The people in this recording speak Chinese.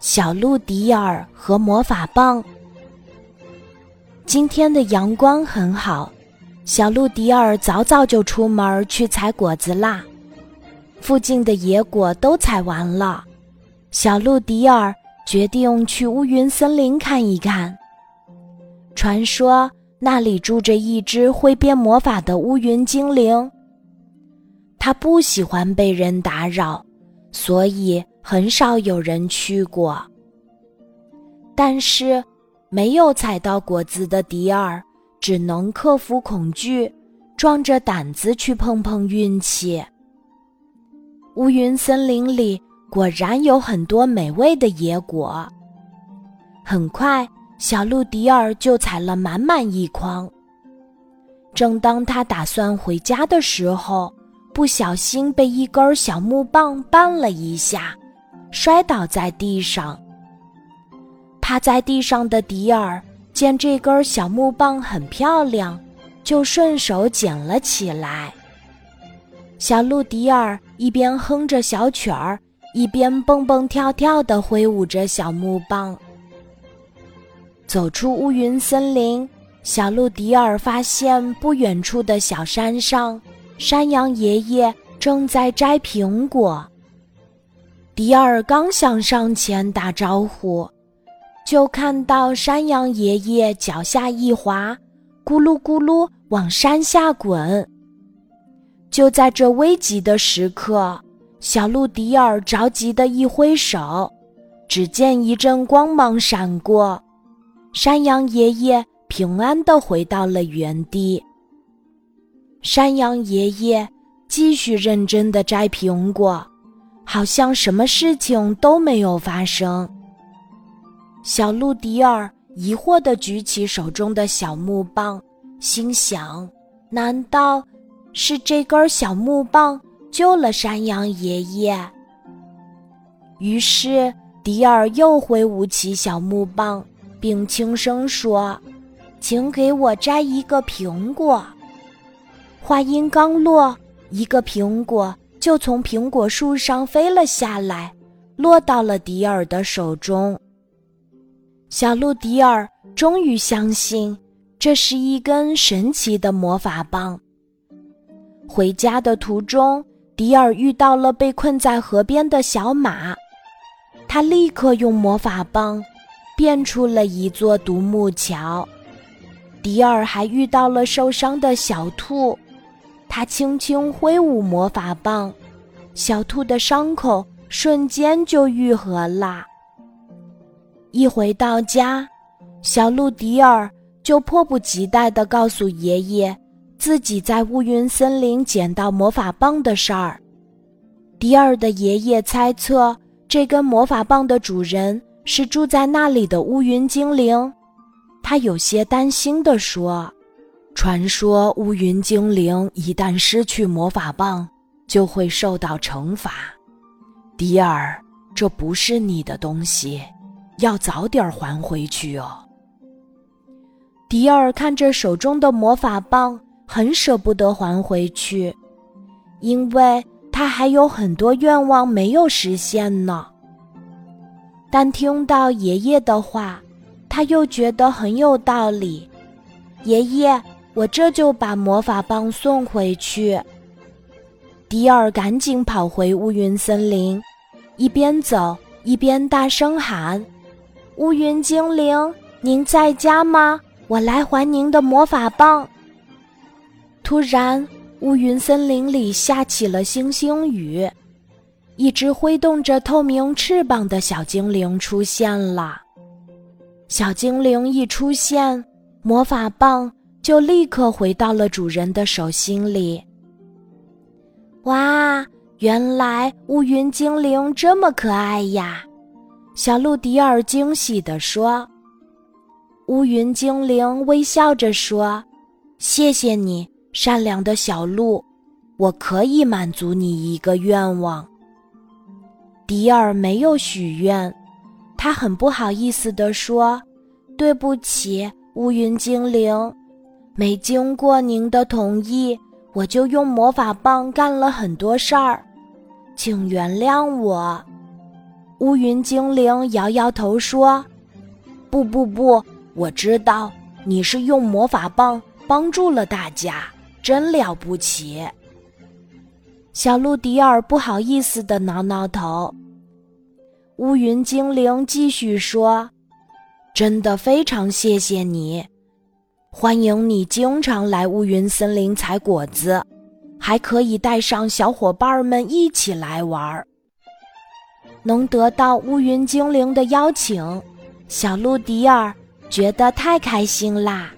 小鹿迪尔和魔法棒。今天的阳光很好，小鹿迪尔早早就出门去采果子啦。附近的野果都采完了，小鹿迪尔决定去乌云森林看一看。传说那里住着一只会变魔法的乌云精灵，它不喜欢被人打扰，所以很少有人去过。但是，没有采到果子的迪尔只能克服恐惧，壮着胆子去碰碰运气。乌云森林里果然有很多美味的野果。很快，小鹿迪尔就采了满满一筐。正当他打算回家的时候，不小心被一根小木棒绊了一下，摔倒在地上。趴在地上的迪尔见这根小木棒很漂亮，就顺手捡了起来。小鹿迪尔一边哼着小曲儿，一边蹦蹦跳跳地挥舞着小木棒。走出乌云森林，小鹿迪尔发现不远处的小山上，山羊爷爷正在摘苹果。迪尔刚想上前打招呼，就看到山羊爷爷脚下一滑，咕噜咕噜往山下滚。就在这危急的时刻，小鹿迪尔着急的一挥手，只见一阵光芒闪过，山羊爷爷平安的回到了原地。山羊爷爷继续认真的摘苹果，好像什么事情都没有发生。小鹿迪尔疑惑的举起手中的小木棒，心想：难道？是这根小木棒救了山羊爷爷。于是迪尔又挥舞起小木棒，并轻声说：“请给我摘一个苹果。”话音刚落，一个苹果就从苹果树上飞了下来，落到了迪尔的手中。小鹿迪尔终于相信，这是一根神奇的魔法棒。回家的途中，迪尔遇到了被困在河边的小马，他立刻用魔法棒变出了一座独木桥。迪尔还遇到了受伤的小兔，他轻轻挥舞魔法棒，小兔的伤口瞬间就愈合了。一回到家，小鹿迪尔就迫不及待地告诉爷爷。自己在乌云森林捡到魔法棒的事儿，迪尔的爷爷猜测这根魔法棒的主人是住在那里的乌云精灵，他有些担心地说：“传说乌云精灵一旦失去魔法棒，就会受到惩罚。迪尔，这不是你的东西，要早点还回去哦。”迪尔看着手中的魔法棒。很舍不得还回去，因为他还有很多愿望没有实现呢。但听到爷爷的话，他又觉得很有道理。爷爷，我这就把魔法棒送回去。迪尔赶紧跑回乌云森林，一边走一边大声喊：“乌云精灵，您在家吗？我来还您的魔法棒。”突然，乌云森林里下起了星星雨，一只挥动着透明翅膀的小精灵出现了。小精灵一出现，魔法棒就立刻回到了主人的手心里。哇，原来乌云精灵这么可爱呀！小鹿迪尔惊喜地说。乌云精灵微笑着说：“谢谢你。”善良的小鹿，我可以满足你一个愿望。迪尔没有许愿，他很不好意思地说：“对不起，乌云精灵，没经过您的同意，我就用魔法棒干了很多事儿，请原谅我。”乌云精灵摇摇头说：“不不不，我知道你是用魔法棒帮助了大家，真了不起。”小鹿迪尔不好意思的挠挠头。乌云精灵继续说：“真的非常谢谢你，欢迎你经常来乌云森林采果子，还可以带上小伙伴们一起来玩儿。”能得到乌云精灵的邀请，小鹿迪尔觉得太开心啦。